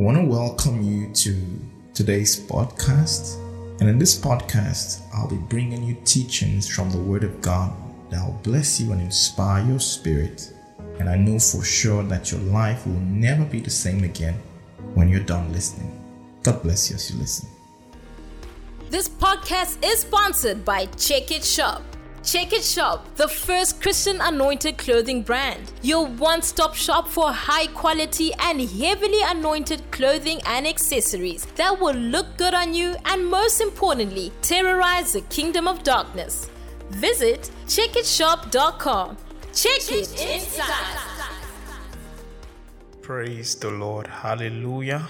want to welcome you to today's podcast. And in this podcast, I'll be bringing you teachings from the Word of God that will bless you and inspire your spirit. And I know for sure that your life will never be the same again when you're done listening. God bless you as you listen. This podcast is sponsored by Check It Shop. Check It Shop, the first Christian anointed clothing brand. Your one stop shop for high quality and heavily anointed clothing and accessories that will look good on you and, most importantly, terrorize the kingdom of darkness. Visit checkitshop.com. Check it inside. Praise the Lord. Hallelujah.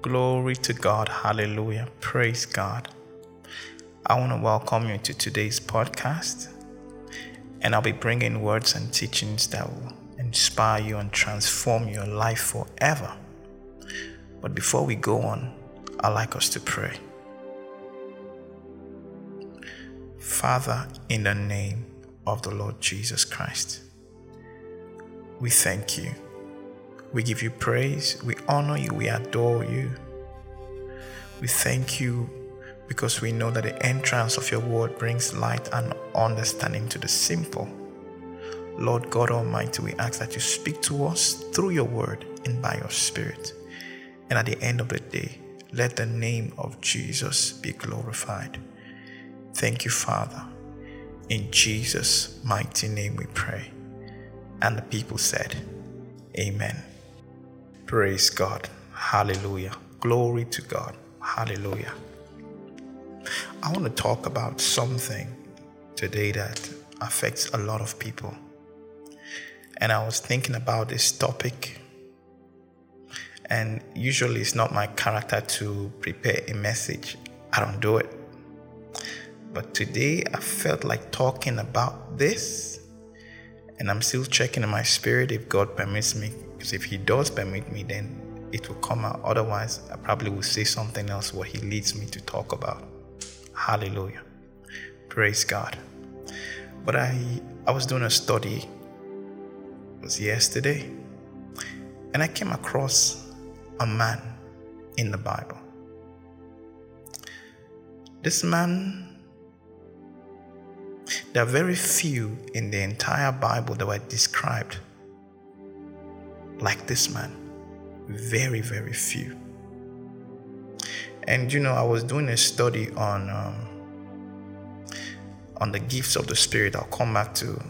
Glory to God. Hallelujah. Praise God. I want to welcome you to today's podcast. And I'll be bringing words and teachings that will inspire you and transform your life forever. But before we go on, I'd like us to pray. Father, in the name of the Lord Jesus Christ, we thank you. We give you praise. We honor you. We adore you. We thank you because we know that the entrance of your word brings light and understanding to the simple. Lord God Almighty, we ask that you speak to us through your word and by your spirit. And at the end of the day, let the name of Jesus be glorified. Thank you, Father. In Jesus' mighty name we pray. And the people said, Amen. Praise God. Hallelujah. Glory to God. Hallelujah. I want to talk about something today that affects a lot of people. And I was thinking about this topic. And usually it's not my character to prepare a message, I don't do it. But today I felt like talking about this. And I'm still checking in my spirit if God permits me. Because if He does permit me, then it will come out. Otherwise, I probably will say something else what He leads me to talk about. Hallelujah. Praise God. But I I was doing a study was yesterday and I came across a man in the Bible. This man there are very few in the entire Bible that were described like this man. Very, very few. And you know, I was doing a study on um, on the gifts of the Spirit. I'll come back to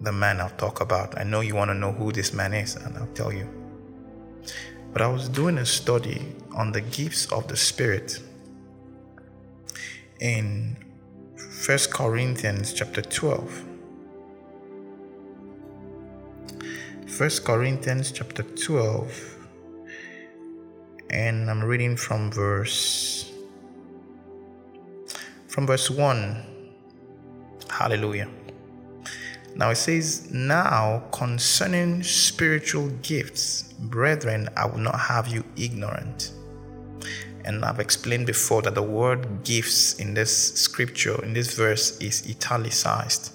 the man I'll talk about. I know you want to know who this man is, and I'll tell you. But I was doing a study on the gifts of the Spirit in First Corinthians chapter 12. First Corinthians chapter 12 and I'm reading from verse from verse 1. Hallelujah. Now it says, Now concerning spiritual gifts, brethren, I will not have you ignorant. And I've explained before that the word gifts in this scripture, in this verse, is italicized.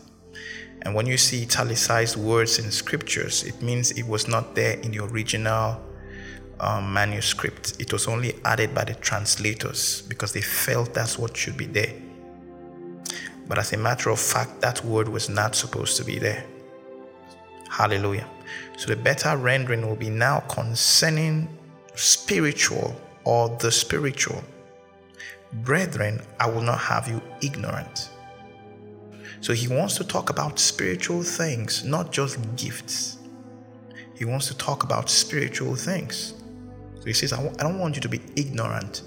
And when you see italicized words in scriptures, it means it was not there in the original um, manuscript. It was only added by the translators because they felt that's what should be there. But as a matter of fact, that word was not supposed to be there. Hallelujah. So the better rendering will be now concerning spiritual or the spiritual. Brethren, I will not have you ignorant. So he wants to talk about spiritual things, not just gifts. He wants to talk about spiritual things. So he says, I don't want you to be ignorant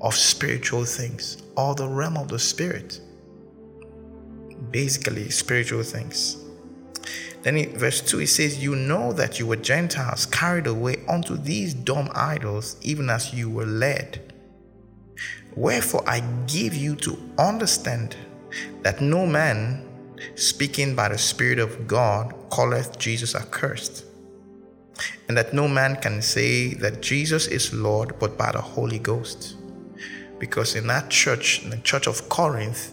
of spiritual things or the realm of the spirit. Basically, spiritual things. Then in verse 2, he says, You know that you were Gentiles carried away unto these dumb idols, even as you were led. Wherefore I give you to understand that no man speaking by the Spirit of God calleth Jesus accursed and that no man can say that Jesus is Lord but by the Holy Ghost. Because in that church, in the church of Corinth,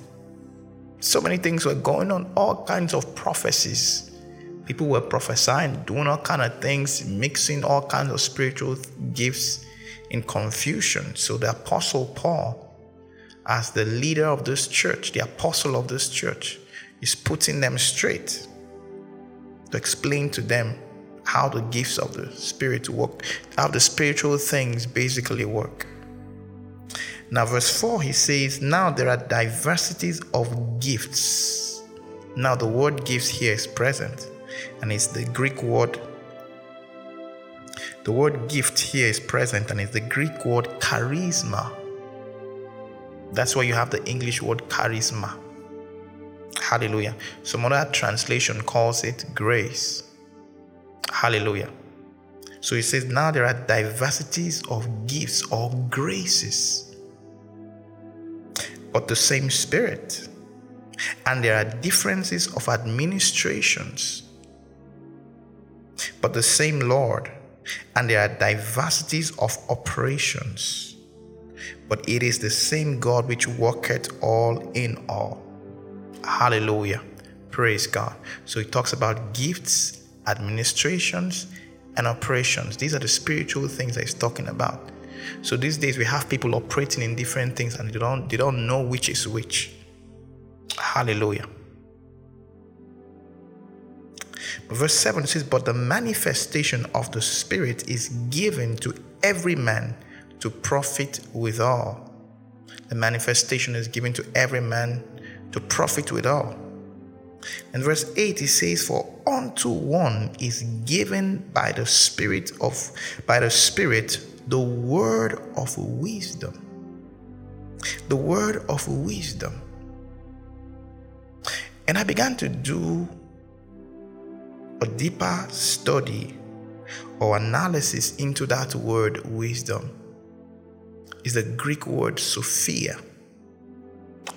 so many things were going on, all kinds of prophecies. People were prophesying, doing all kind of things, mixing all kinds of spiritual gifts in confusion. So the Apostle Paul, as the leader of this church, the apostle of this church, is putting them straight to explain to them how the gifts of the Spirit work, how the spiritual things basically work. Now, verse 4, he says, Now there are diversities of gifts. Now, the word gifts here is present, and it's the Greek word. The word gift here is present, and it's the Greek word charisma. That's why you have the English word charisma. Hallelujah. Some other translation calls it grace. Hallelujah. So he says, now there are diversities of gifts or graces, but the same Spirit. And there are differences of administrations, but the same Lord. And there are diversities of operations, but it is the same God which worketh all in all. Hallelujah. Praise God. So he talks about gifts, administrations, and operations. These are the spiritual things that he's talking about. So these days we have people operating in different things and they don't they don't know which is which. Hallelujah. Verse 7 says, But the manifestation of the Spirit is given to every man to profit withal. The manifestation is given to every man to profit withal. And verse 8 he says, For unto one is given by the Spirit of by the Spirit the word of wisdom. The word of wisdom. And I began to do a deeper study or analysis into that word wisdom. Is the Greek word Sophia.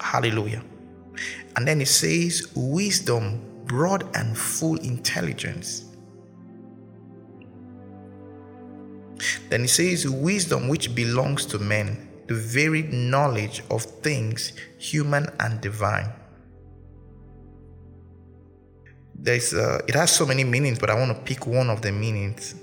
Hallelujah. And then it says, wisdom, broad and full intelligence. Then it says, wisdom which belongs to men, the very knowledge of things human and divine. There's, uh, it has so many meanings, but I want to pick one of the meanings.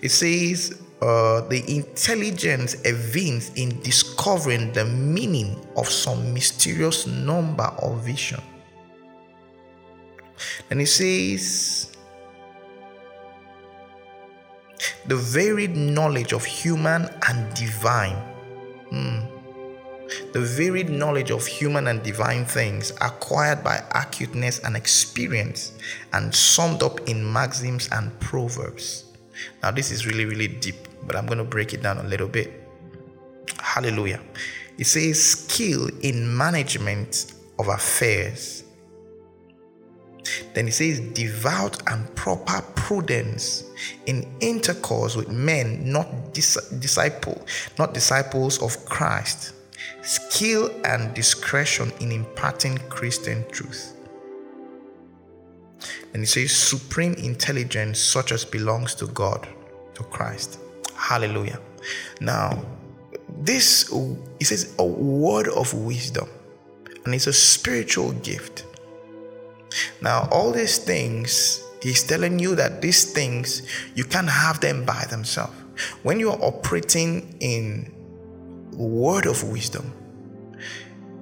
It says, uh, the intelligence evinced in discovering the meaning of some mysterious number or vision. And he says, the varied knowledge of human and divine. Hmm. The varied knowledge of human and divine things acquired by acuteness and experience and summed up in maxims and proverbs. Now, this is really, really deep, but I'm going to break it down a little bit. Hallelujah. It says skill in management of affairs. Then it says devout and proper prudence in intercourse with men not dis- disciple, not disciples of Christ. Skill and discretion in imparting Christian truth. And he says, supreme intelligence such as belongs to God, to Christ. Hallelujah. Now, this, he says, a word of wisdom, and it's a spiritual gift. Now, all these things, he's telling you that these things, you can't have them by themselves. When you are operating in word of wisdom,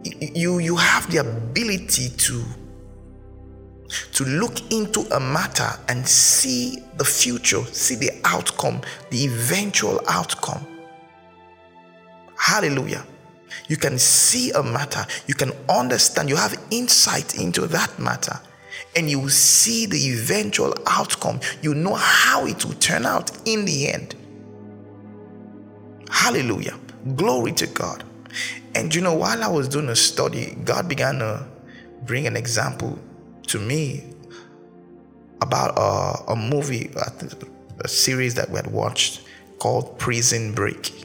you, you have the ability to to look into a matter and see the future, see the outcome, the eventual outcome. Hallelujah. You can see a matter, you can understand, you have insight into that matter, and you will see the eventual outcome. You know how it will turn out in the end. Hallelujah. Glory to God. And you know, while I was doing a study, God began to bring an example to me about a, a movie, a series that we had watched called Prison Break.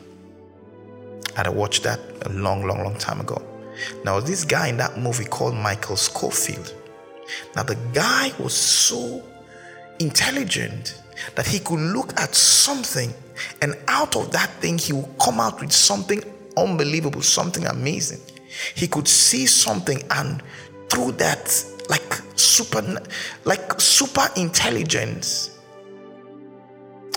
And I had watched that a long, long, long time ago. Now, this guy in that movie called Michael Scofield. Now, the guy was so intelligent that he could look at something and out of that thing, he would come out with something unbelievable, something amazing. He could see something and through that like super like super intelligence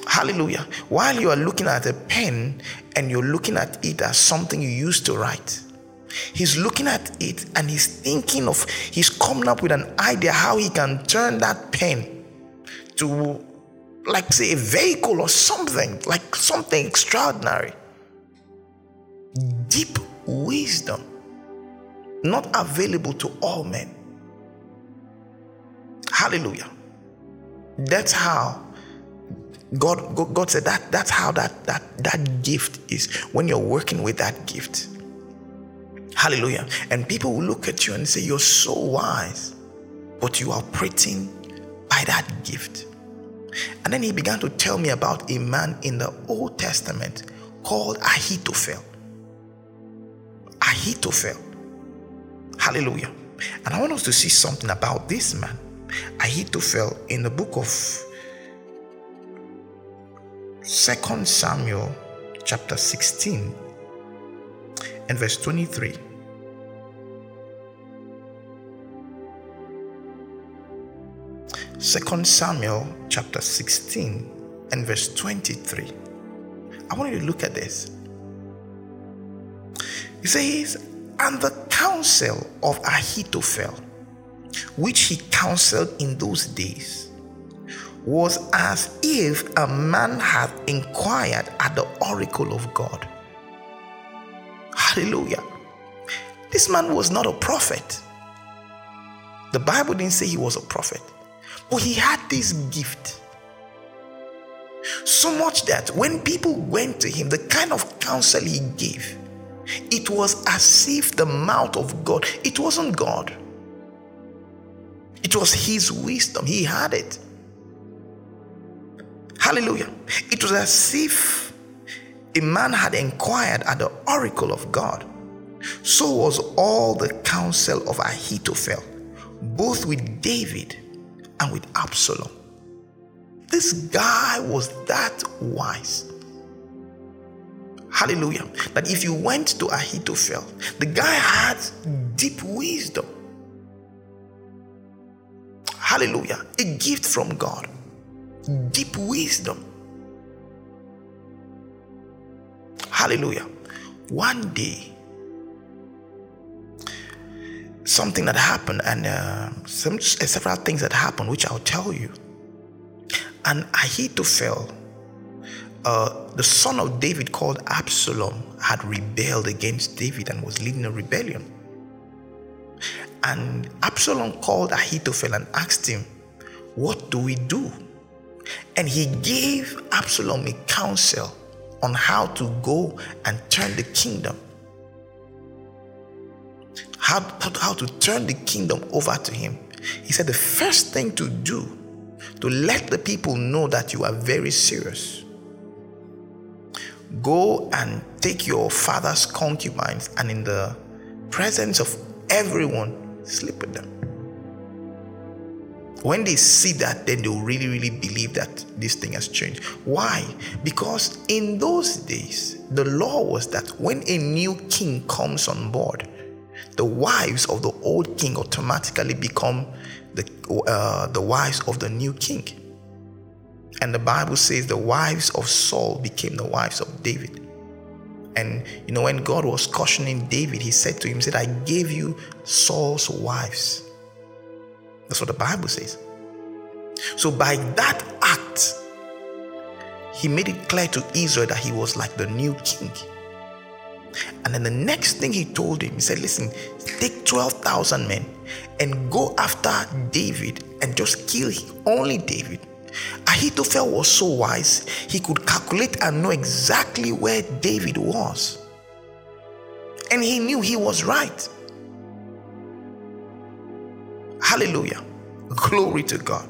Hallelujah. While you are looking at a pen and you're looking at it as something you used to write, he's looking at it and he's thinking of, he's coming up with an idea how he can turn that pen to, like, say, a vehicle or something, like something extraordinary. Deep wisdom, not available to all men. Hallelujah. That's how God, God, God said that that's how that that that gift is when you're working with that gift. Hallelujah. And people will look at you and say, You're so wise, but you are operating by that gift. And then he began to tell me about a man in the Old Testament called Ahithophel. Ahithophel. Hallelujah. And I want us to see something about this man. Ahithophel in the book of Second Samuel chapter 16 and verse 23. Second Samuel chapter 16 and verse 23. I want you to look at this. It says, And the counsel of Ahithophel, which he counseled in those days, was as if a man had inquired at the oracle of God. Hallelujah. This man was not a prophet. The Bible didn't say he was a prophet, but he had this gift. So much that when people went to him, the kind of counsel he gave, it was as if the mouth of God, it wasn't God, it was his wisdom. He had it. Hallelujah. It was as if a man had inquired at the oracle of God. So was all the counsel of Ahithophel, both with David and with Absalom. This guy was that wise. Hallelujah. That if you went to Ahithophel, the guy had deep wisdom. Hallelujah. A gift from God deep wisdom. Hallelujah. One day, something that happened, and uh, some, several things that happened, which I'll tell you. And Ahithophel, uh, the son of David called Absalom, had rebelled against David and was leading a rebellion. And Absalom called Ahithophel and asked him, What do we do? And he gave Absalom a counsel on how to go and turn the kingdom. How, how to turn the kingdom over to him. He said the first thing to do to let the people know that you are very serious. Go and take your father's concubines and in the presence of everyone, sleep with them. When they see that, then they'll really, really believe that this thing has changed. Why? Because in those days, the law was that when a new king comes on board, the wives of the old king automatically become the, uh, the wives of the new king. And the Bible says the wives of Saul became the wives of David. And you know, when God was cautioning David, he said to him, he said, I gave you Saul's wives that's what the Bible says. So, by that act, he made it clear to Israel that he was like the new king. And then the next thing he told him, he said, Listen, take 12,000 men and go after David and just kill only David. Ahithophel was so wise, he could calculate and know exactly where David was. And he knew he was right. Hallelujah. Glory to God.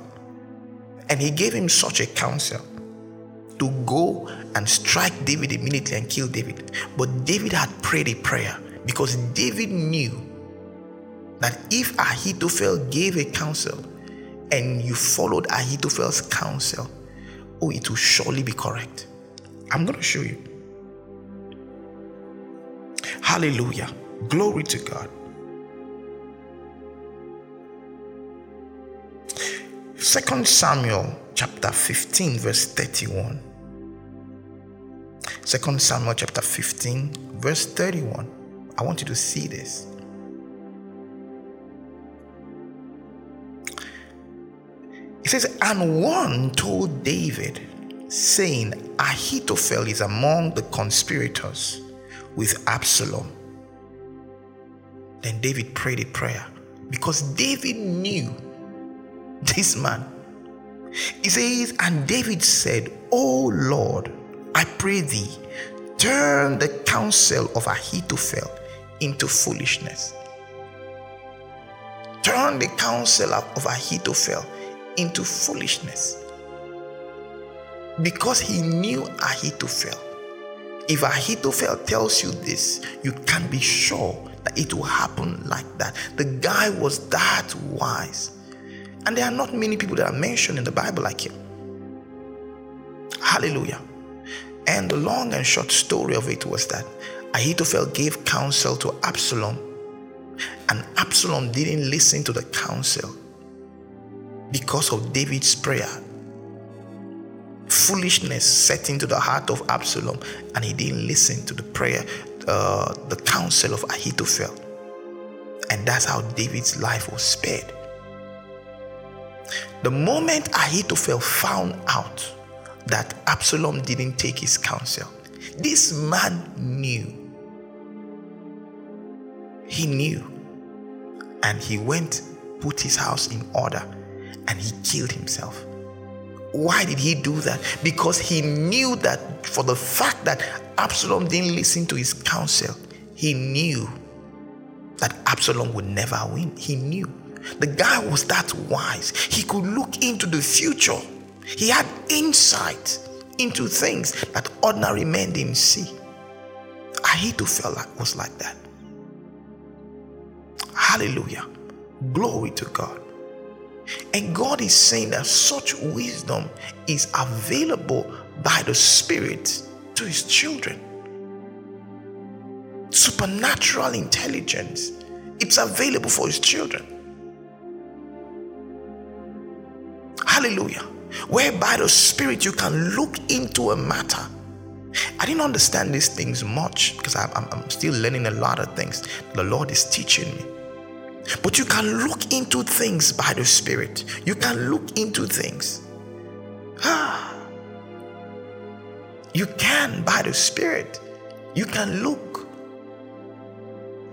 And he gave him such a counsel to go and strike David immediately and kill David. But David had prayed a prayer because David knew that if Ahithophel gave a counsel and you followed Ahithophel's counsel, oh, it will surely be correct. I'm going to show you. Hallelujah. Glory to God. Second Samuel chapter 15, verse 31. Second Samuel chapter 15, verse 31. I want you to see this. It says, And one told David, saying, Ahithophel is among the conspirators with Absalom. Then David prayed a prayer because David knew this man. He says, And David said, O Lord, I pray thee, turn the counsel of Ahithophel into foolishness. Turn the counsel of Ahithophel into foolishness. Because he knew Ahithophel. If Ahithophel tells you this, you can be sure that it will happen like that. The guy was that wise. And there are not many people that are mentioned in the Bible like him. Hallelujah. And the long and short story of it was that Ahithophel gave counsel to Absalom, and Absalom didn't listen to the counsel because of David's prayer. Foolishness set into the heart of Absalom, and he didn't listen to the prayer, uh, the counsel of Ahithophel. And that's how David's life was spared. The moment Ahithophel found out that Absalom didn't take his counsel, this man knew. He knew. And he went, put his house in order, and he killed himself. Why did he do that? Because he knew that for the fact that Absalom didn't listen to his counsel, he knew that Absalom would never win. He knew. The guy was that wise. He could look into the future. He had insight into things that ordinary men didn't see. Ahithophel like, was like that. Hallelujah. Glory to God. And God is saying that such wisdom is available by the Spirit to His children. Supernatural intelligence, it's available for His children. Hallelujah. Whereby the Spirit you can look into a matter. I didn't understand these things much because I'm, I'm still learning a lot of things. The Lord is teaching me. But you can look into things by the Spirit. You can look into things. Ah. You can by the Spirit. You can look.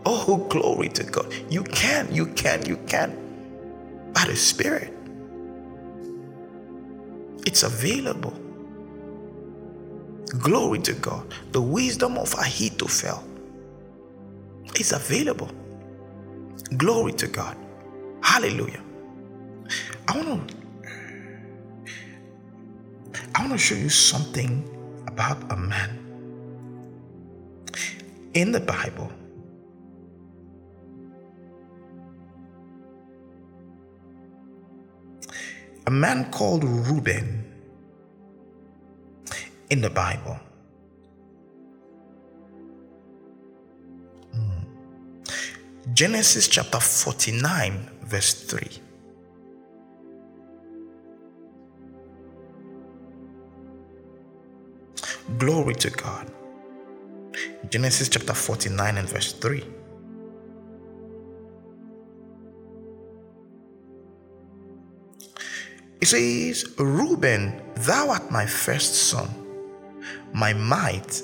Oh, glory to God. You can, you can, you can. By the Spirit. It's available. Glory to God. The wisdom of Ahithophel is available. Glory to God. Hallelujah. I want to I want to show you something about a man in the Bible. A man called Reuben in the Bible. Genesis chapter 49, verse 3. Glory to God. Genesis chapter 49 and verse 3. It says, Reuben, thou art my first son, my might,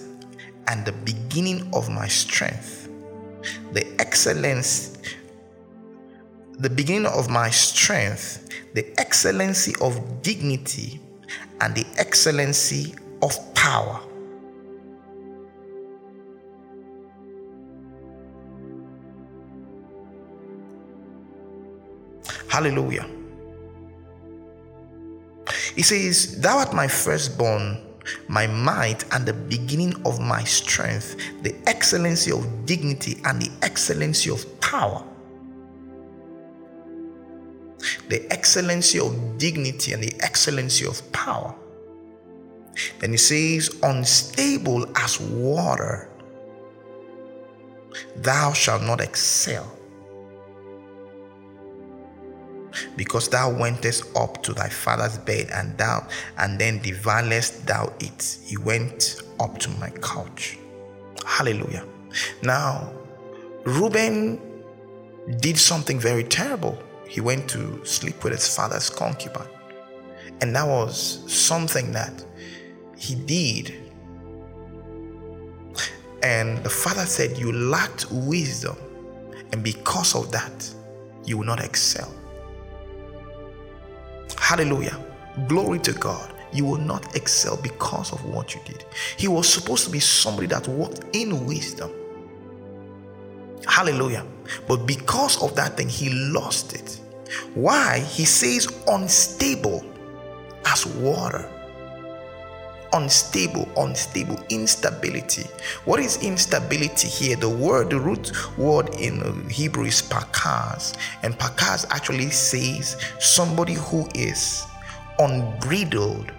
and the beginning of my strength the excellence, the beginning of my strength, the excellency of dignity, and the excellency of power. Hallelujah. He says, Thou art my firstborn my might and the beginning of my strength, the excellency of dignity and the excellency of power. The excellency of dignity and the excellency of power. Then he says, unstable as water, thou shalt not excel. Because thou wentest up to thy father's bed, and thou and then devourest thou it. He went up to my couch. Hallelujah. Now, Reuben did something very terrible. He went to sleep with his father's concubine. And that was something that he did. And the father said, You lacked wisdom, and because of that, you will not excel. Hallelujah. Glory to God. You will not excel because of what you did. He was supposed to be somebody that walked in wisdom. Hallelujah. But because of that thing, he lost it. Why? He says unstable as water. Unstable, unstable, instability. What is instability here? The word, the root word in Hebrew is pakaz, and pakaz actually says somebody who is unbridled,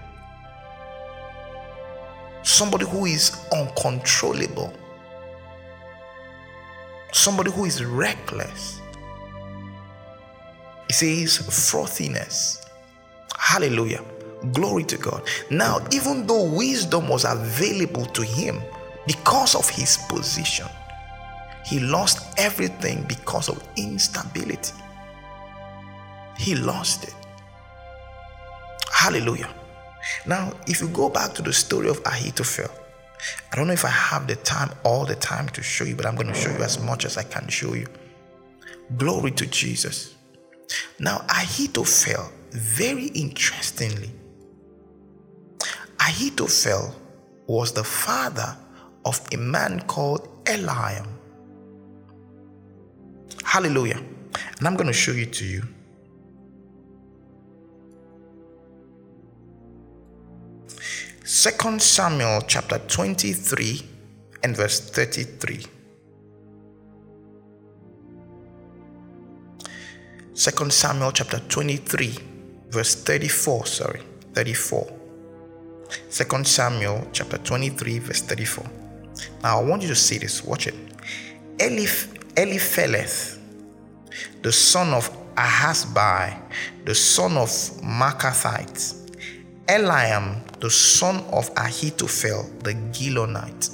somebody who is uncontrollable, somebody who is reckless. It says frothiness. Hallelujah. Glory to God. Now, even though wisdom was available to him because of his position, he lost everything because of instability. He lost it. Hallelujah. Now, if you go back to the story of Ahithophel, I don't know if I have the time, all the time to show you, but I'm going to show you as much as I can show you. Glory to Jesus. Now, Ahithophel, very interestingly, Ahithophel was the father of a man called Eliam. Hallelujah. And I'm going to show it to you. Second Samuel chapter 23 and verse 33. Second Samuel chapter 23 verse 34, sorry, 34. Second Samuel chapter 23 verse 34. Now I want you to see this. Watch it. Eliph, Elipheleth, the son of Ahasbai, the son of Maacathite, Eliam, the son of Ahithophel, the Gilonite.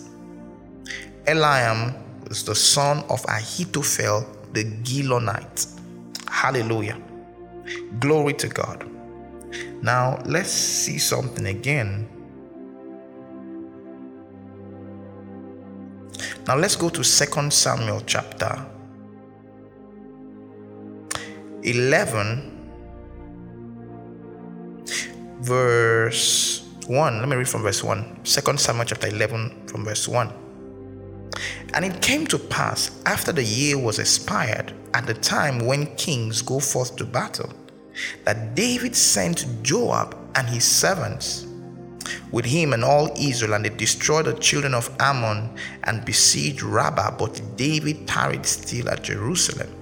Eliam is the son of Ahithophel, the Gilonite. Hallelujah. Glory to God. Now, let's see something again. Now, let's go to 2 Samuel chapter 11, verse 1. Let me read from verse 1. 2 Samuel chapter 11, from verse 1. And it came to pass after the year was expired, at the time when kings go forth to battle, that David sent Joab and his servants with him and all Israel, and they destroyed the children of Ammon and besieged Rabbah, but David tarried still at Jerusalem.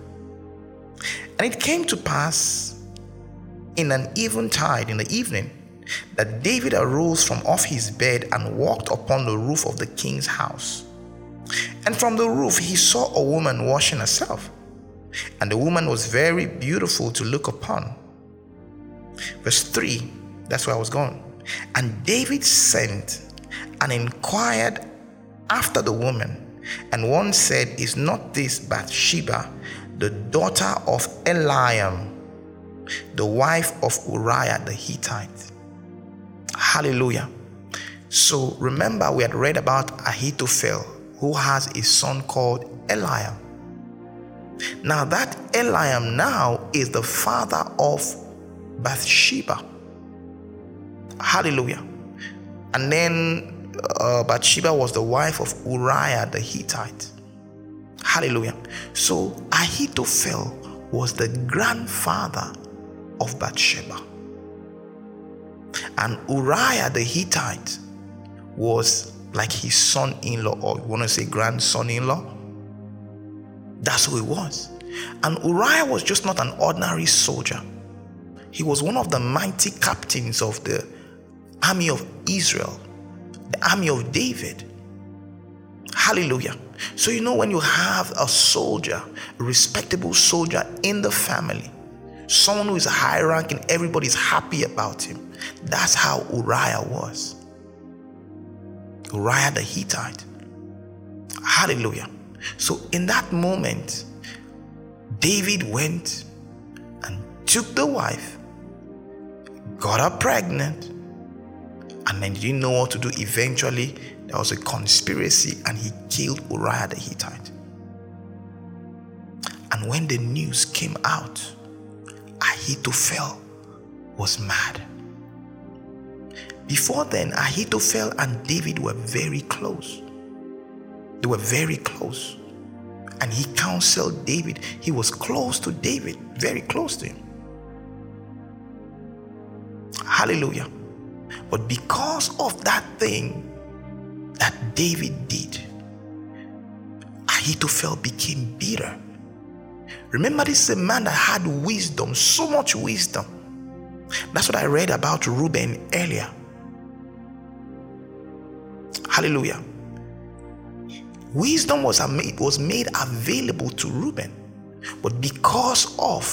And it came to pass in an eventide in the evening that David arose from off his bed and walked upon the roof of the king's house. And from the roof he saw a woman washing herself, and the woman was very beautiful to look upon. Verse 3, that's where I was going. And David sent and inquired after the woman. And one said, Is not this Bathsheba, the daughter of Eliam, the wife of Uriah the Hittite? Hallelujah. So remember, we had read about Ahithophel, who has a son called Eliam. Now, that Eliam now is the father of Bathsheba. Hallelujah. And then uh, Bathsheba was the wife of Uriah the Hittite. Hallelujah. So Ahithophel was the grandfather of Bathsheba. And Uriah the Hittite was like his son in law, or you want to say grandson in law? That's who he was. And Uriah was just not an ordinary soldier. He was one of the mighty captains of the army of Israel, the army of David. Hallelujah. So, you know, when you have a soldier, a respectable soldier in the family, someone who is high ranking, everybody's happy about him. That's how Uriah was. Uriah the Hittite. Hallelujah. So in that moment, David went and took the wife, got her pregnant, and then he didn't know what to do. Eventually, there was a conspiracy and he killed Uriah the Hittite. And when the news came out, Ahithophel was mad. Before then, Ahithophel and David were very close. They were very close. And he counseled David. He was close to David, very close to him. Hallelujah. But because of that thing that David did, Ahithophel became bitter. Remember, this is a man that had wisdom, so much wisdom. That's what I read about Reuben earlier. Hallelujah. Wisdom was made, was made available to Reuben, but because of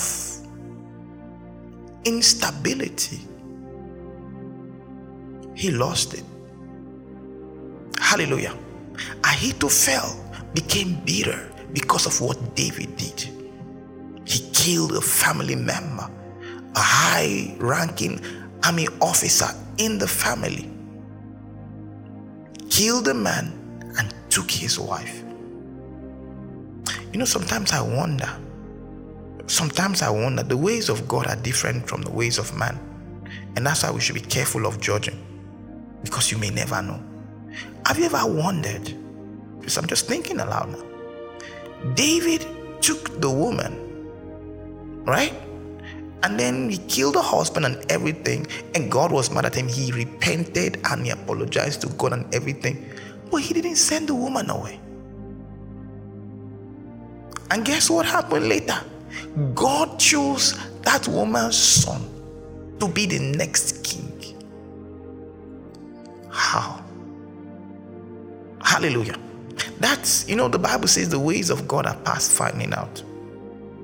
instability, he lost it. Hallelujah. Ahithophel became bitter because of what David did. He killed a family member, a high ranking army officer in the family. Killed a man and took his wife. You know, sometimes I wonder, sometimes I wonder, the ways of God are different from the ways of man. And that's why we should be careful of judging because you may never know. Have you ever wondered? Because I'm just thinking aloud now. David took the woman, right? And then he killed the husband and everything, and God was mad at him. He repented and he apologized to God and everything. But he didn't send the woman away. And guess what happened later? God chose that woman's son to be the next king. How? Hallelujah. That's, you know, the Bible says the ways of God are past finding out.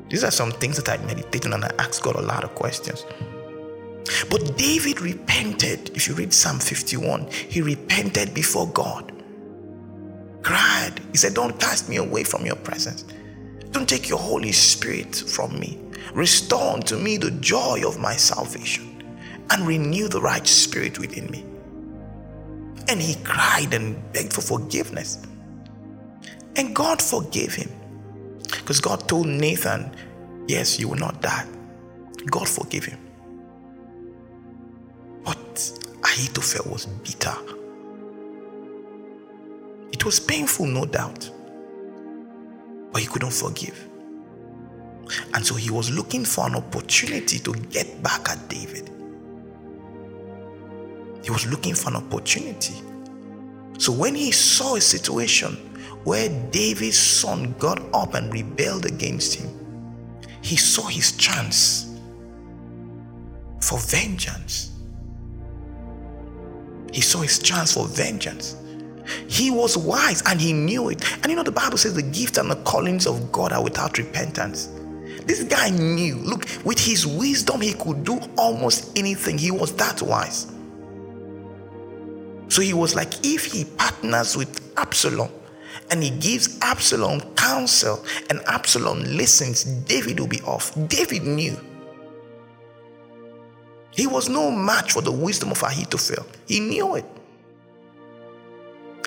These are some things that I meditated on. And I asked God a lot of questions. But David repented. If you read Psalm 51, he repented before God. Cried. He said, Don't cast me away from your presence. Don't take your Holy Spirit from me. Restore unto me the joy of my salvation and renew the right spirit within me. And he cried and begged for forgiveness. And God forgave him. Because God told Nathan, Yes, you will not die. God forgave him. But Ahithophel was bitter. It was painful, no doubt. But he couldn't forgive. And so he was looking for an opportunity to get back at David. He was looking for an opportunity. So when he saw a situation where David's son got up and rebelled against him, he saw his chance for vengeance. He saw his chance for vengeance. He was wise and he knew it. And you know, the Bible says the gift and the callings of God are without repentance. This guy knew, look, with his wisdom, he could do almost anything. He was that wise. So he was like, if he partners with Absalom and he gives Absalom counsel and Absalom listens, David will be off. David knew. He was no match for the wisdom of Ahithophel. He knew it.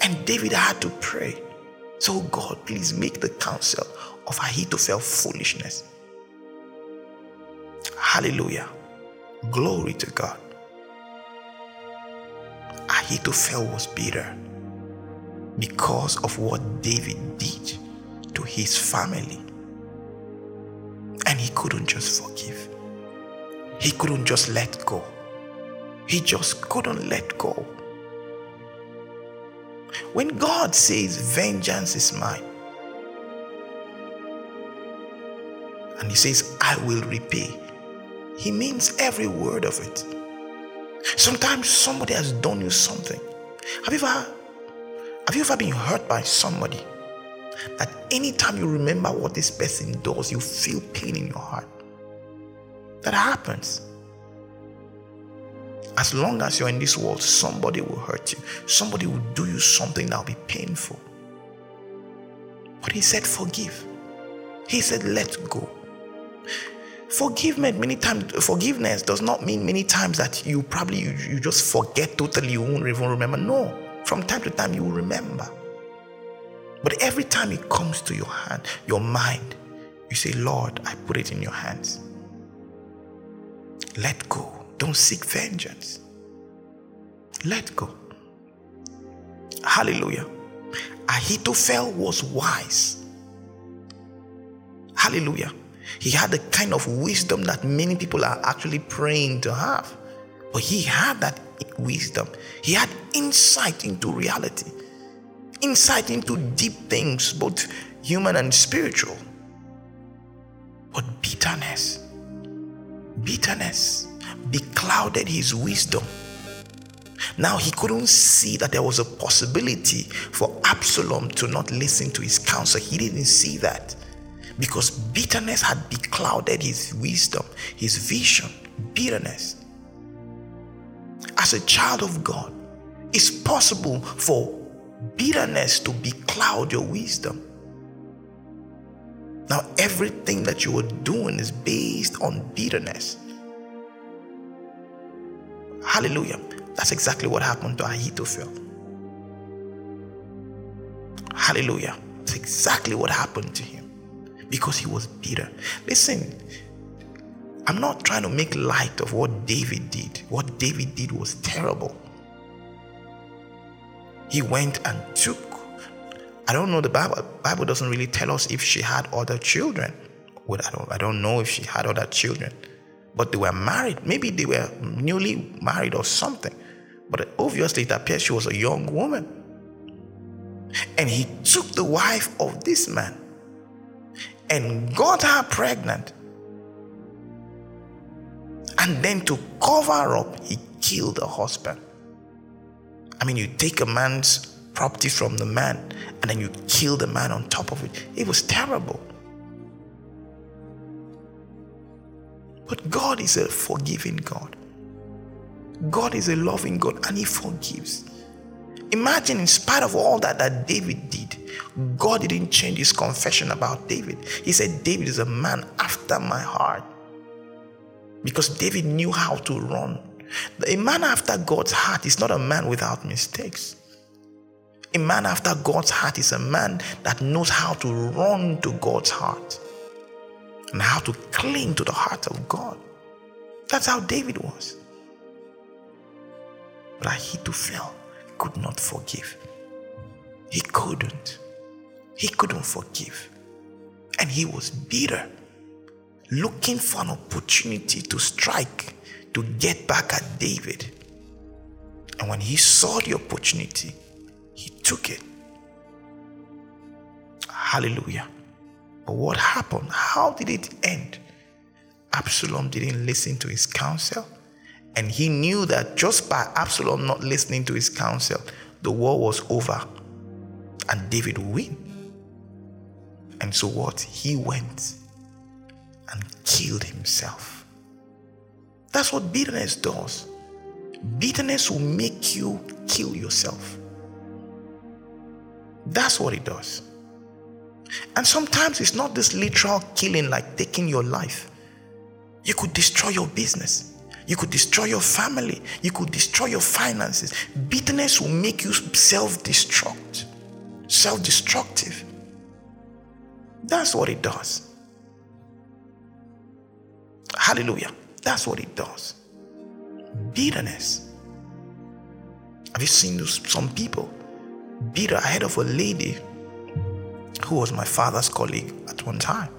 And David had to pray. So, God, please make the counsel of Ahithophel foolishness. Hallelujah. Glory to God. Ahithophel was bitter because of what David did to his family. And he couldn't just forgive. He couldn't just let go. He just couldn't let go. When God says, Vengeance is mine, and He says, I will repay, He means every word of it. Sometimes somebody has done you something. Have you ever have you ever been hurt by somebody that anytime you remember what this person does, you feel pain in your heart? That happens. As long as you're in this world, somebody will hurt you. Somebody will do you something that'll be painful. But he said, forgive. He said, let go. Forgiveness many times forgiveness does not mean many times that you probably you, you just forget totally, you won't even remember. No, from time to time you will remember. But every time it comes to your hand, your mind, you say, Lord, I put it in your hands. Let go. Don't seek vengeance. Let go. Hallelujah. Ahithophel was wise. Hallelujah. He had the kind of wisdom that many people are actually praying to have. But he had that wisdom. He had insight into reality, insight into deep things, both human and spiritual. But bitterness, bitterness beclouded his wisdom. Now he couldn't see that there was a possibility for Absalom to not listen to his counsel. He didn't see that because bitterness had beclouded his wisdom, his vision. Bitterness. As a child of God, it's possible for bitterness to becloud your wisdom. Now, everything that you are doing is based on bitterness. Hallelujah. That's exactly what happened to Ahithophel. Hallelujah. That's exactly what happened to him because he was bitter. Listen, I'm not trying to make light of what David did. What David did was terrible. He went and took I don't know the Bible Bible doesn't really tell us if she had other children. Well, I don't I don't know if she had other children. But they were married. Maybe they were newly married or something. But obviously it appears she was a young woman. And he took the wife of this man and got her pregnant. And then to cover up, he killed the husband. I mean, you take a man's property from the man and then you kill the man on top of it. It was terrible. But God is a forgiving God. God is a loving God and He forgives. Imagine, in spite of all that that David did, God didn't change his confession about David. He said, David is a man after my heart. Because David knew how to run. A man after God's heart is not a man without mistakes. A man after God's heart is a man that knows how to run to God's heart and how to cling to the heart of God. That's how David was. But Ahithophel could not forgive. He couldn't. He couldn't forgive. And he was bitter, looking for an opportunity to strike, to get back at David. And when he saw the opportunity, he took it. Hallelujah. But what happened? How did it end? Absalom didn't listen to his counsel. And he knew that just by Absalom not listening to his counsel, the war was over and David would win. And so what? He went and killed himself. That's what bitterness does. Bitterness will make you kill yourself. That's what it does. And sometimes it's not this literal killing like taking your life. You could destroy your business. You could destroy your family. You could destroy your finances. Bitterness will make you self destruct, self destructive. That's what it does. Hallelujah. That's what it does. Bitterness. Have you seen some people bitter ahead of a lady who was my father's colleague at one time?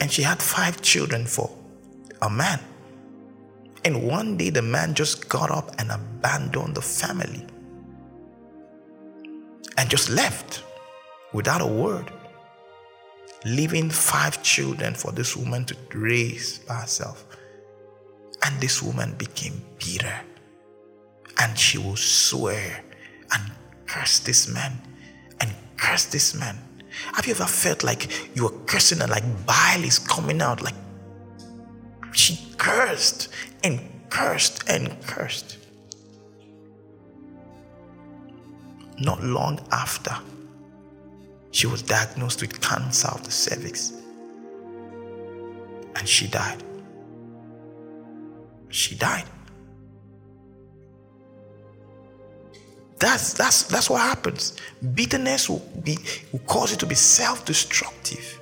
And she had five children for a man. And one day the man just got up and abandoned the family and just left without a word, leaving five children for this woman to raise by herself. And this woman became bitter and she will swear and curse this man and curse this man. Have you ever felt like you were cursing and like bile is coming out like she cursed and cursed and cursed. Not long after, she was diagnosed with cancer of the cervix and she died. She died. That's that's that's what happens. Bitterness will be will cause you to be self-destructive.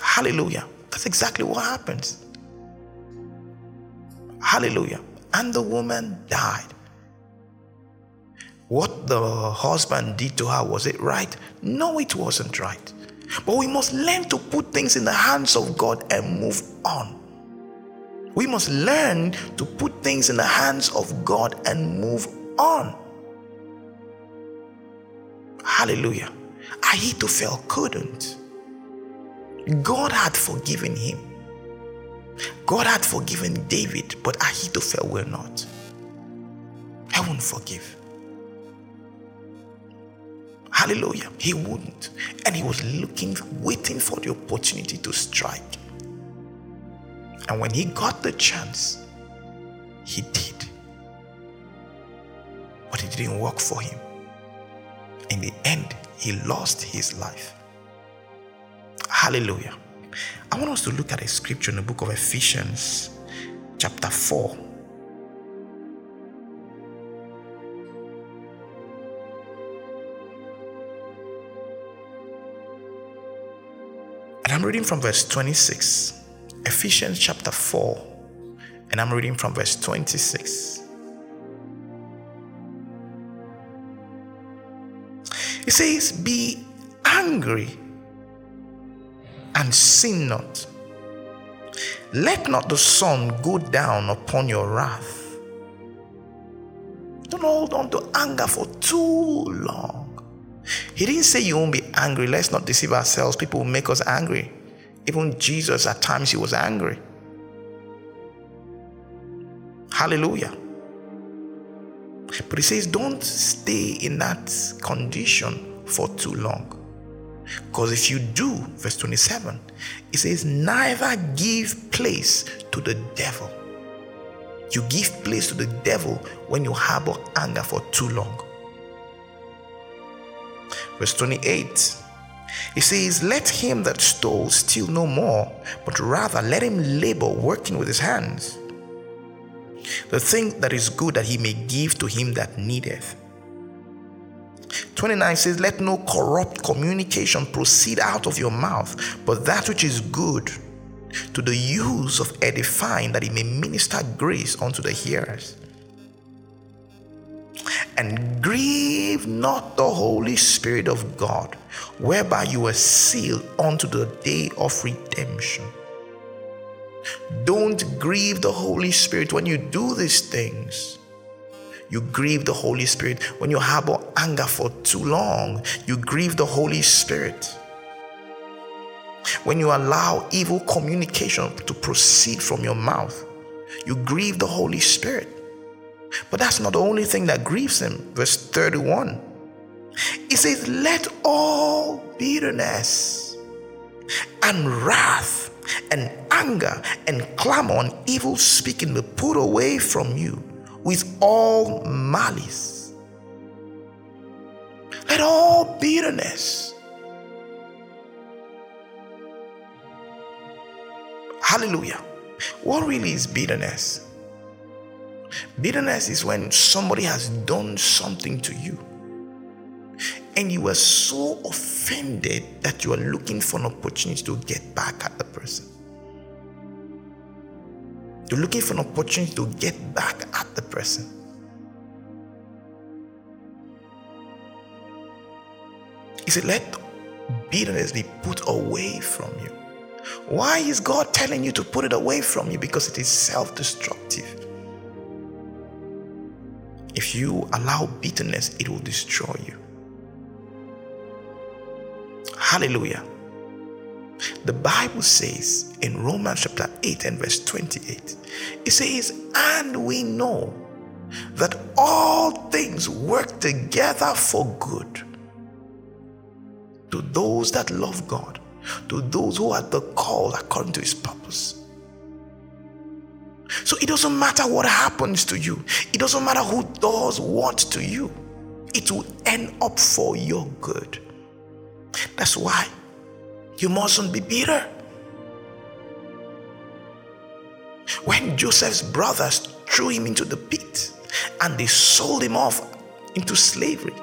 Hallelujah. That's exactly what happens. Hallelujah. And the woman died. What the husband did to her, was it right? No, it wasn't right. But we must learn to put things in the hands of God and move on. We must learn to put things in the hands of God and move on. Hallelujah. Ahithophel couldn't. God had forgiven him. God had forgiven David, but Ahithophel will not. I won't forgive. Hallelujah. He wouldn't. And he was looking, waiting for the opportunity to strike. And when he got the chance, he did. But it didn't work for him. In the end, he lost his life. Hallelujah. I want us to look at a scripture in the book of Ephesians, chapter 4. I'm reading from verse 26. Ephesians chapter 4, and I'm reading from verse 26. It says, Be angry and sin not. Let not the sun go down upon your wrath. Don't hold on to anger for too long. He didn't say you won't be angry. Let's not deceive ourselves. People will make us angry. Even Jesus, at times, he was angry. Hallelujah. But he says, don't stay in that condition for too long. Because if you do, verse 27, it says, neither give place to the devil. You give place to the devil when you harbor anger for too long. Verse 28 he says, Let him that stole steal no more, but rather let him labor working with his hands. The thing that is good that he may give to him that needeth. 29 says, Let no corrupt communication proceed out of your mouth, but that which is good to the use of edifying, that he may minister grace unto the hearers and grieve not the Holy Spirit of God, whereby you were sealed unto the day of redemption. Don't grieve the Holy Spirit when you do these things. You grieve the Holy Spirit when you harbor anger for too long. You grieve the Holy Spirit. When you allow evil communication to proceed from your mouth, you grieve the Holy Spirit. But that's not the only thing that grieves him. Verse 31. He says, Let all bitterness and wrath and anger and clamor and evil speaking be put away from you with all malice. Let all bitterness. Hallelujah. What really is bitterness? Bitterness is when somebody has done something to you and you were so offended that you are looking for an opportunity to get back at the person. You're looking for an opportunity to get back at the person. He said, Let bitterness be put away from you. Why is God telling you to put it away from you? Because it is self destructive. If you allow bitterness, it will destroy you. Hallelujah. The Bible says in Romans chapter 8 and verse 28, it says, And we know that all things work together for good to those that love God, to those who are the called according to his purpose. So it doesn't matter what happens to you, it doesn't matter who does what to you, it will end up for your good. That's why you mustn't be bitter. When Joseph's brothers threw him into the pit and they sold him off into slavery,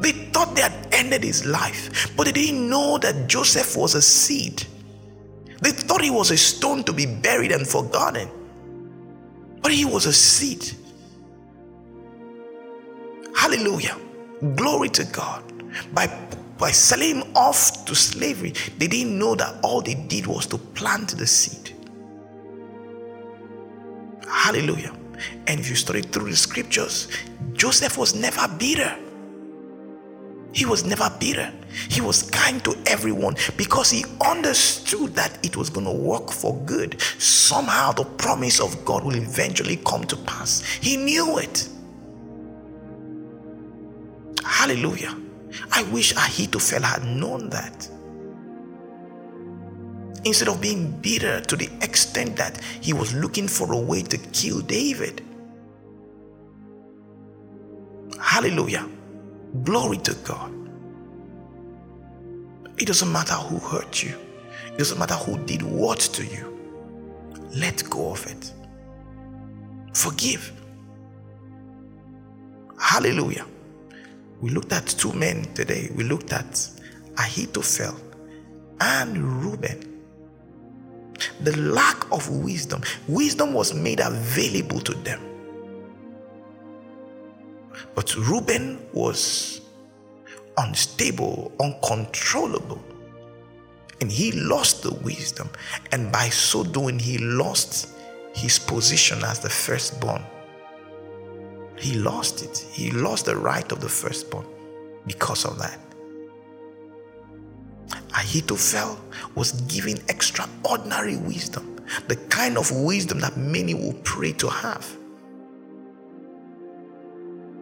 they thought they had ended his life, but they didn't know that Joseph was a seed. They thought he was a stone to be buried and forgotten, but he was a seed. Hallelujah. Glory to God. By, by selling him off to slavery, they didn't know that all they did was to plant the seed. Hallelujah. And if you study through the scriptures, Joseph was never bitter. He was never bitter. He was kind to everyone because he understood that it was going to work for good. Somehow the promise of God will eventually come to pass. He knew it. Hallelujah. I wish Ahithophel had known that. Instead of being bitter to the extent that he was looking for a way to kill David. Hallelujah. Glory to God. It doesn't matter who hurt you, it doesn't matter who did what to you. Let go of it. Forgive. Hallelujah. We looked at two men today. We looked at Ahithophel and Reuben. The lack of wisdom. Wisdom was made available to them. But Reuben was unstable, uncontrollable. And he lost the wisdom. And by so doing, he lost his position as the firstborn. He lost it. He lost the right of the firstborn because of that. Ahithophel was given extraordinary wisdom, the kind of wisdom that many will pray to have.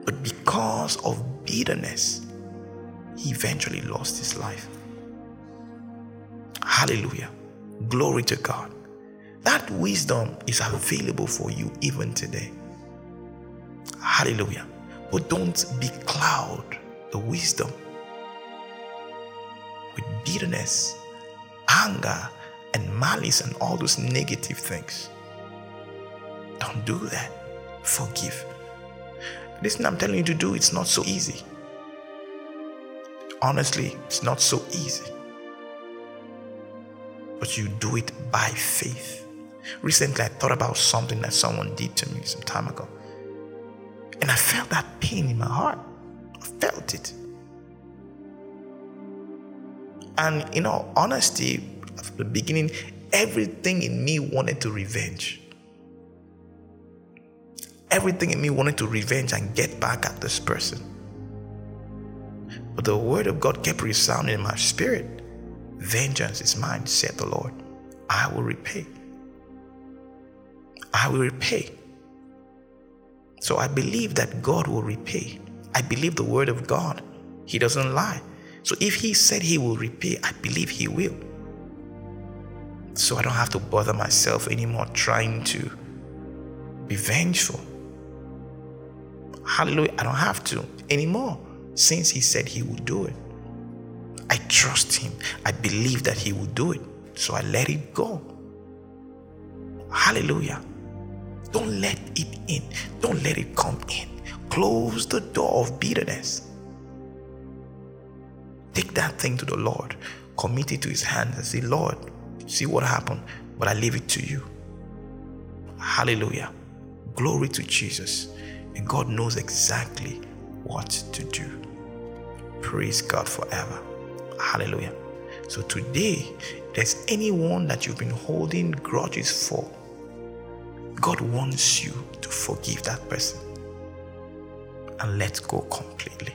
But because of bitterness, he eventually lost his life. Hallelujah. Glory to God. That wisdom is available for you even today. Hallelujah. But don't becloud the wisdom with bitterness, anger, and malice and all those negative things. Don't do that. Forgive. Listen, I'm telling you to do, it's not so easy. Honestly, it's not so easy. But you do it by faith. Recently, I thought about something that someone did to me some time ago. And I felt that pain in my heart. I felt it. And in all honesty, at the beginning, everything in me wanted to revenge. Everything in me wanted to revenge and get back at this person. But the word of God kept resounding in my spirit Vengeance is mine, said the Lord. I will repay. I will repay. So I believe that God will repay. I believe the word of God. He doesn't lie. So if He said He will repay, I believe He will. So I don't have to bother myself anymore trying to be vengeful. Hallelujah. I don't have to anymore since He said He would do it. I trust Him. I believe that He will do it. So I let it go. Hallelujah. Don't let it in. Don't let it come in. Close the door of bitterness. Take that thing to the Lord. Commit it to His hands and say, Lord, see what happened, but I leave it to you. Hallelujah. Glory to Jesus. And God knows exactly what to do. Praise God forever. Hallelujah. So today, there's anyone that you've been holding grudges for, God wants you to forgive that person and let go completely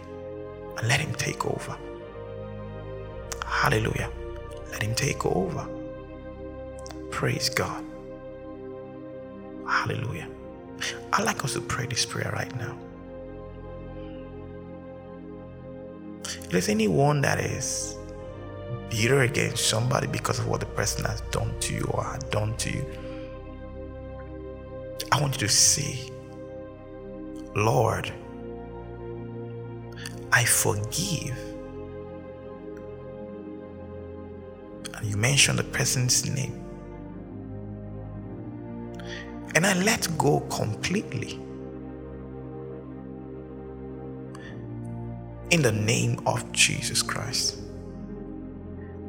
and let Him take over. Hallelujah. Let Him take over. Praise God. Hallelujah. I'd like us to pray this prayer right now. If there's anyone that is bitter against somebody because of what the person has done to you or had done to you, I want you to say, Lord, I forgive. And you mention the person's name. And I let go completely. In the name of Jesus Christ.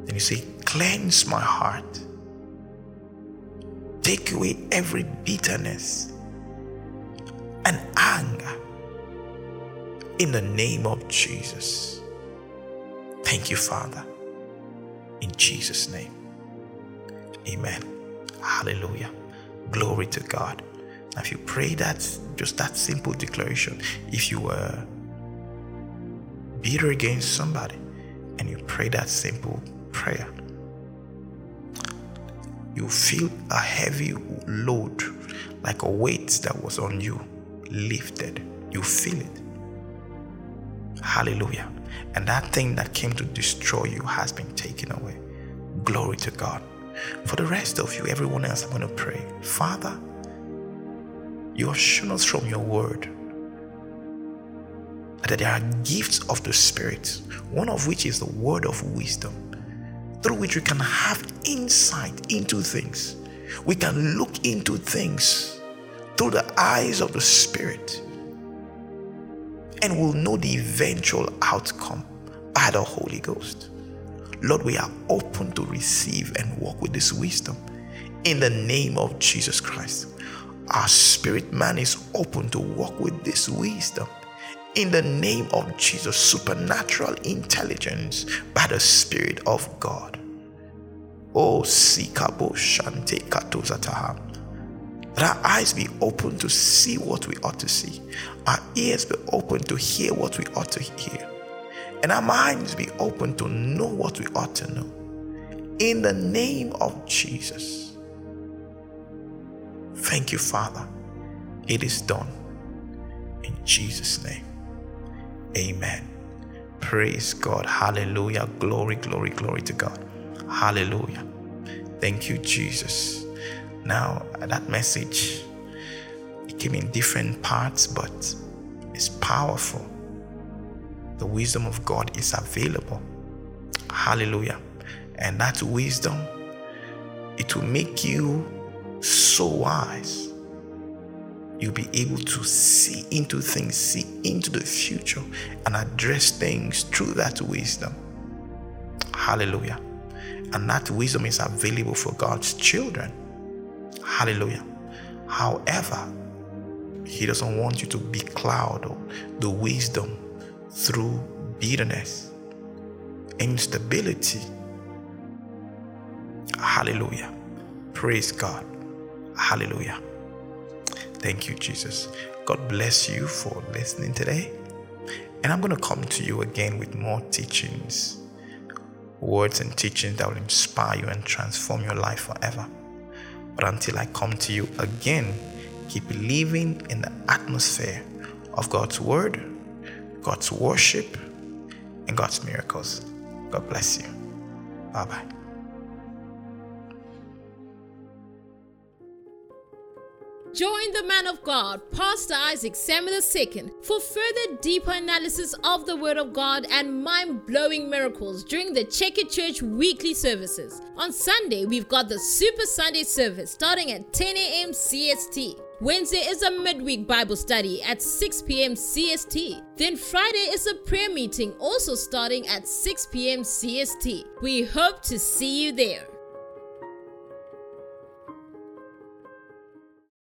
Then you say, Cleanse my heart. Take away every bitterness and anger in the name of Jesus. Thank you, Father. In Jesus' name. Amen. Hallelujah. Glory to God. Now, if you pray that, just that simple declaration, if you were bitter against somebody and you pray that simple prayer, you feel a heavy load, like a weight that was on you, lifted. You feel it. Hallelujah. And that thing that came to destroy you has been taken away. Glory to God. For the rest of you, everyone else, I'm going to pray. Father, you have shown us from your word that there are gifts of the Spirit, one of which is the word of wisdom, through which we can have insight into things. We can look into things through the eyes of the Spirit and we'll know the eventual outcome by the Holy Ghost. Lord, we are open to receive and walk with this wisdom in the name of Jesus Christ. Our spirit man is open to walk with this wisdom in the name of Jesus. Supernatural intelligence by the Spirit of God. Oh, Sikabo Shante Katozataha. That our eyes be open to see what we ought to see, our ears be open to hear what we ought to hear, and our minds be open to know what we ought to know. In the name of Jesus. Thank you, Father. It is done. In Jesus' name. Amen. Praise God. Hallelujah. Glory, glory, glory to God. Hallelujah. Thank you, Jesus. Now, that message, it came in different parts, but it's powerful. The wisdom of God is available. Hallelujah. And that wisdom, it will make you so wise. You'll be able to see into things, see into the future, and address things through that wisdom. Hallelujah. And that wisdom is available for God's children. Hallelujah. However, He doesn't want you to be cloud the wisdom through bitterness, instability. Hallelujah. Praise God. Hallelujah. Thank you, Jesus. God bless you for listening today. And I'm going to come to you again with more teachings, words and teachings that will inspire you and transform your life forever. But until I come to you again, keep living in the atmosphere of God's Word, God's worship, and God's miracles. God bless you. Bye bye. Join the man of God, Pastor Isaac Samuel II, for further deeper analysis of the Word of God and mind blowing miracles during the Check It Church weekly services. On Sunday, we've got the Super Sunday service starting at 10 a.m. CST. Wednesday is a midweek Bible study at 6 p.m. CST. Then Friday is a prayer meeting also starting at 6 p.m. CST. We hope to see you there.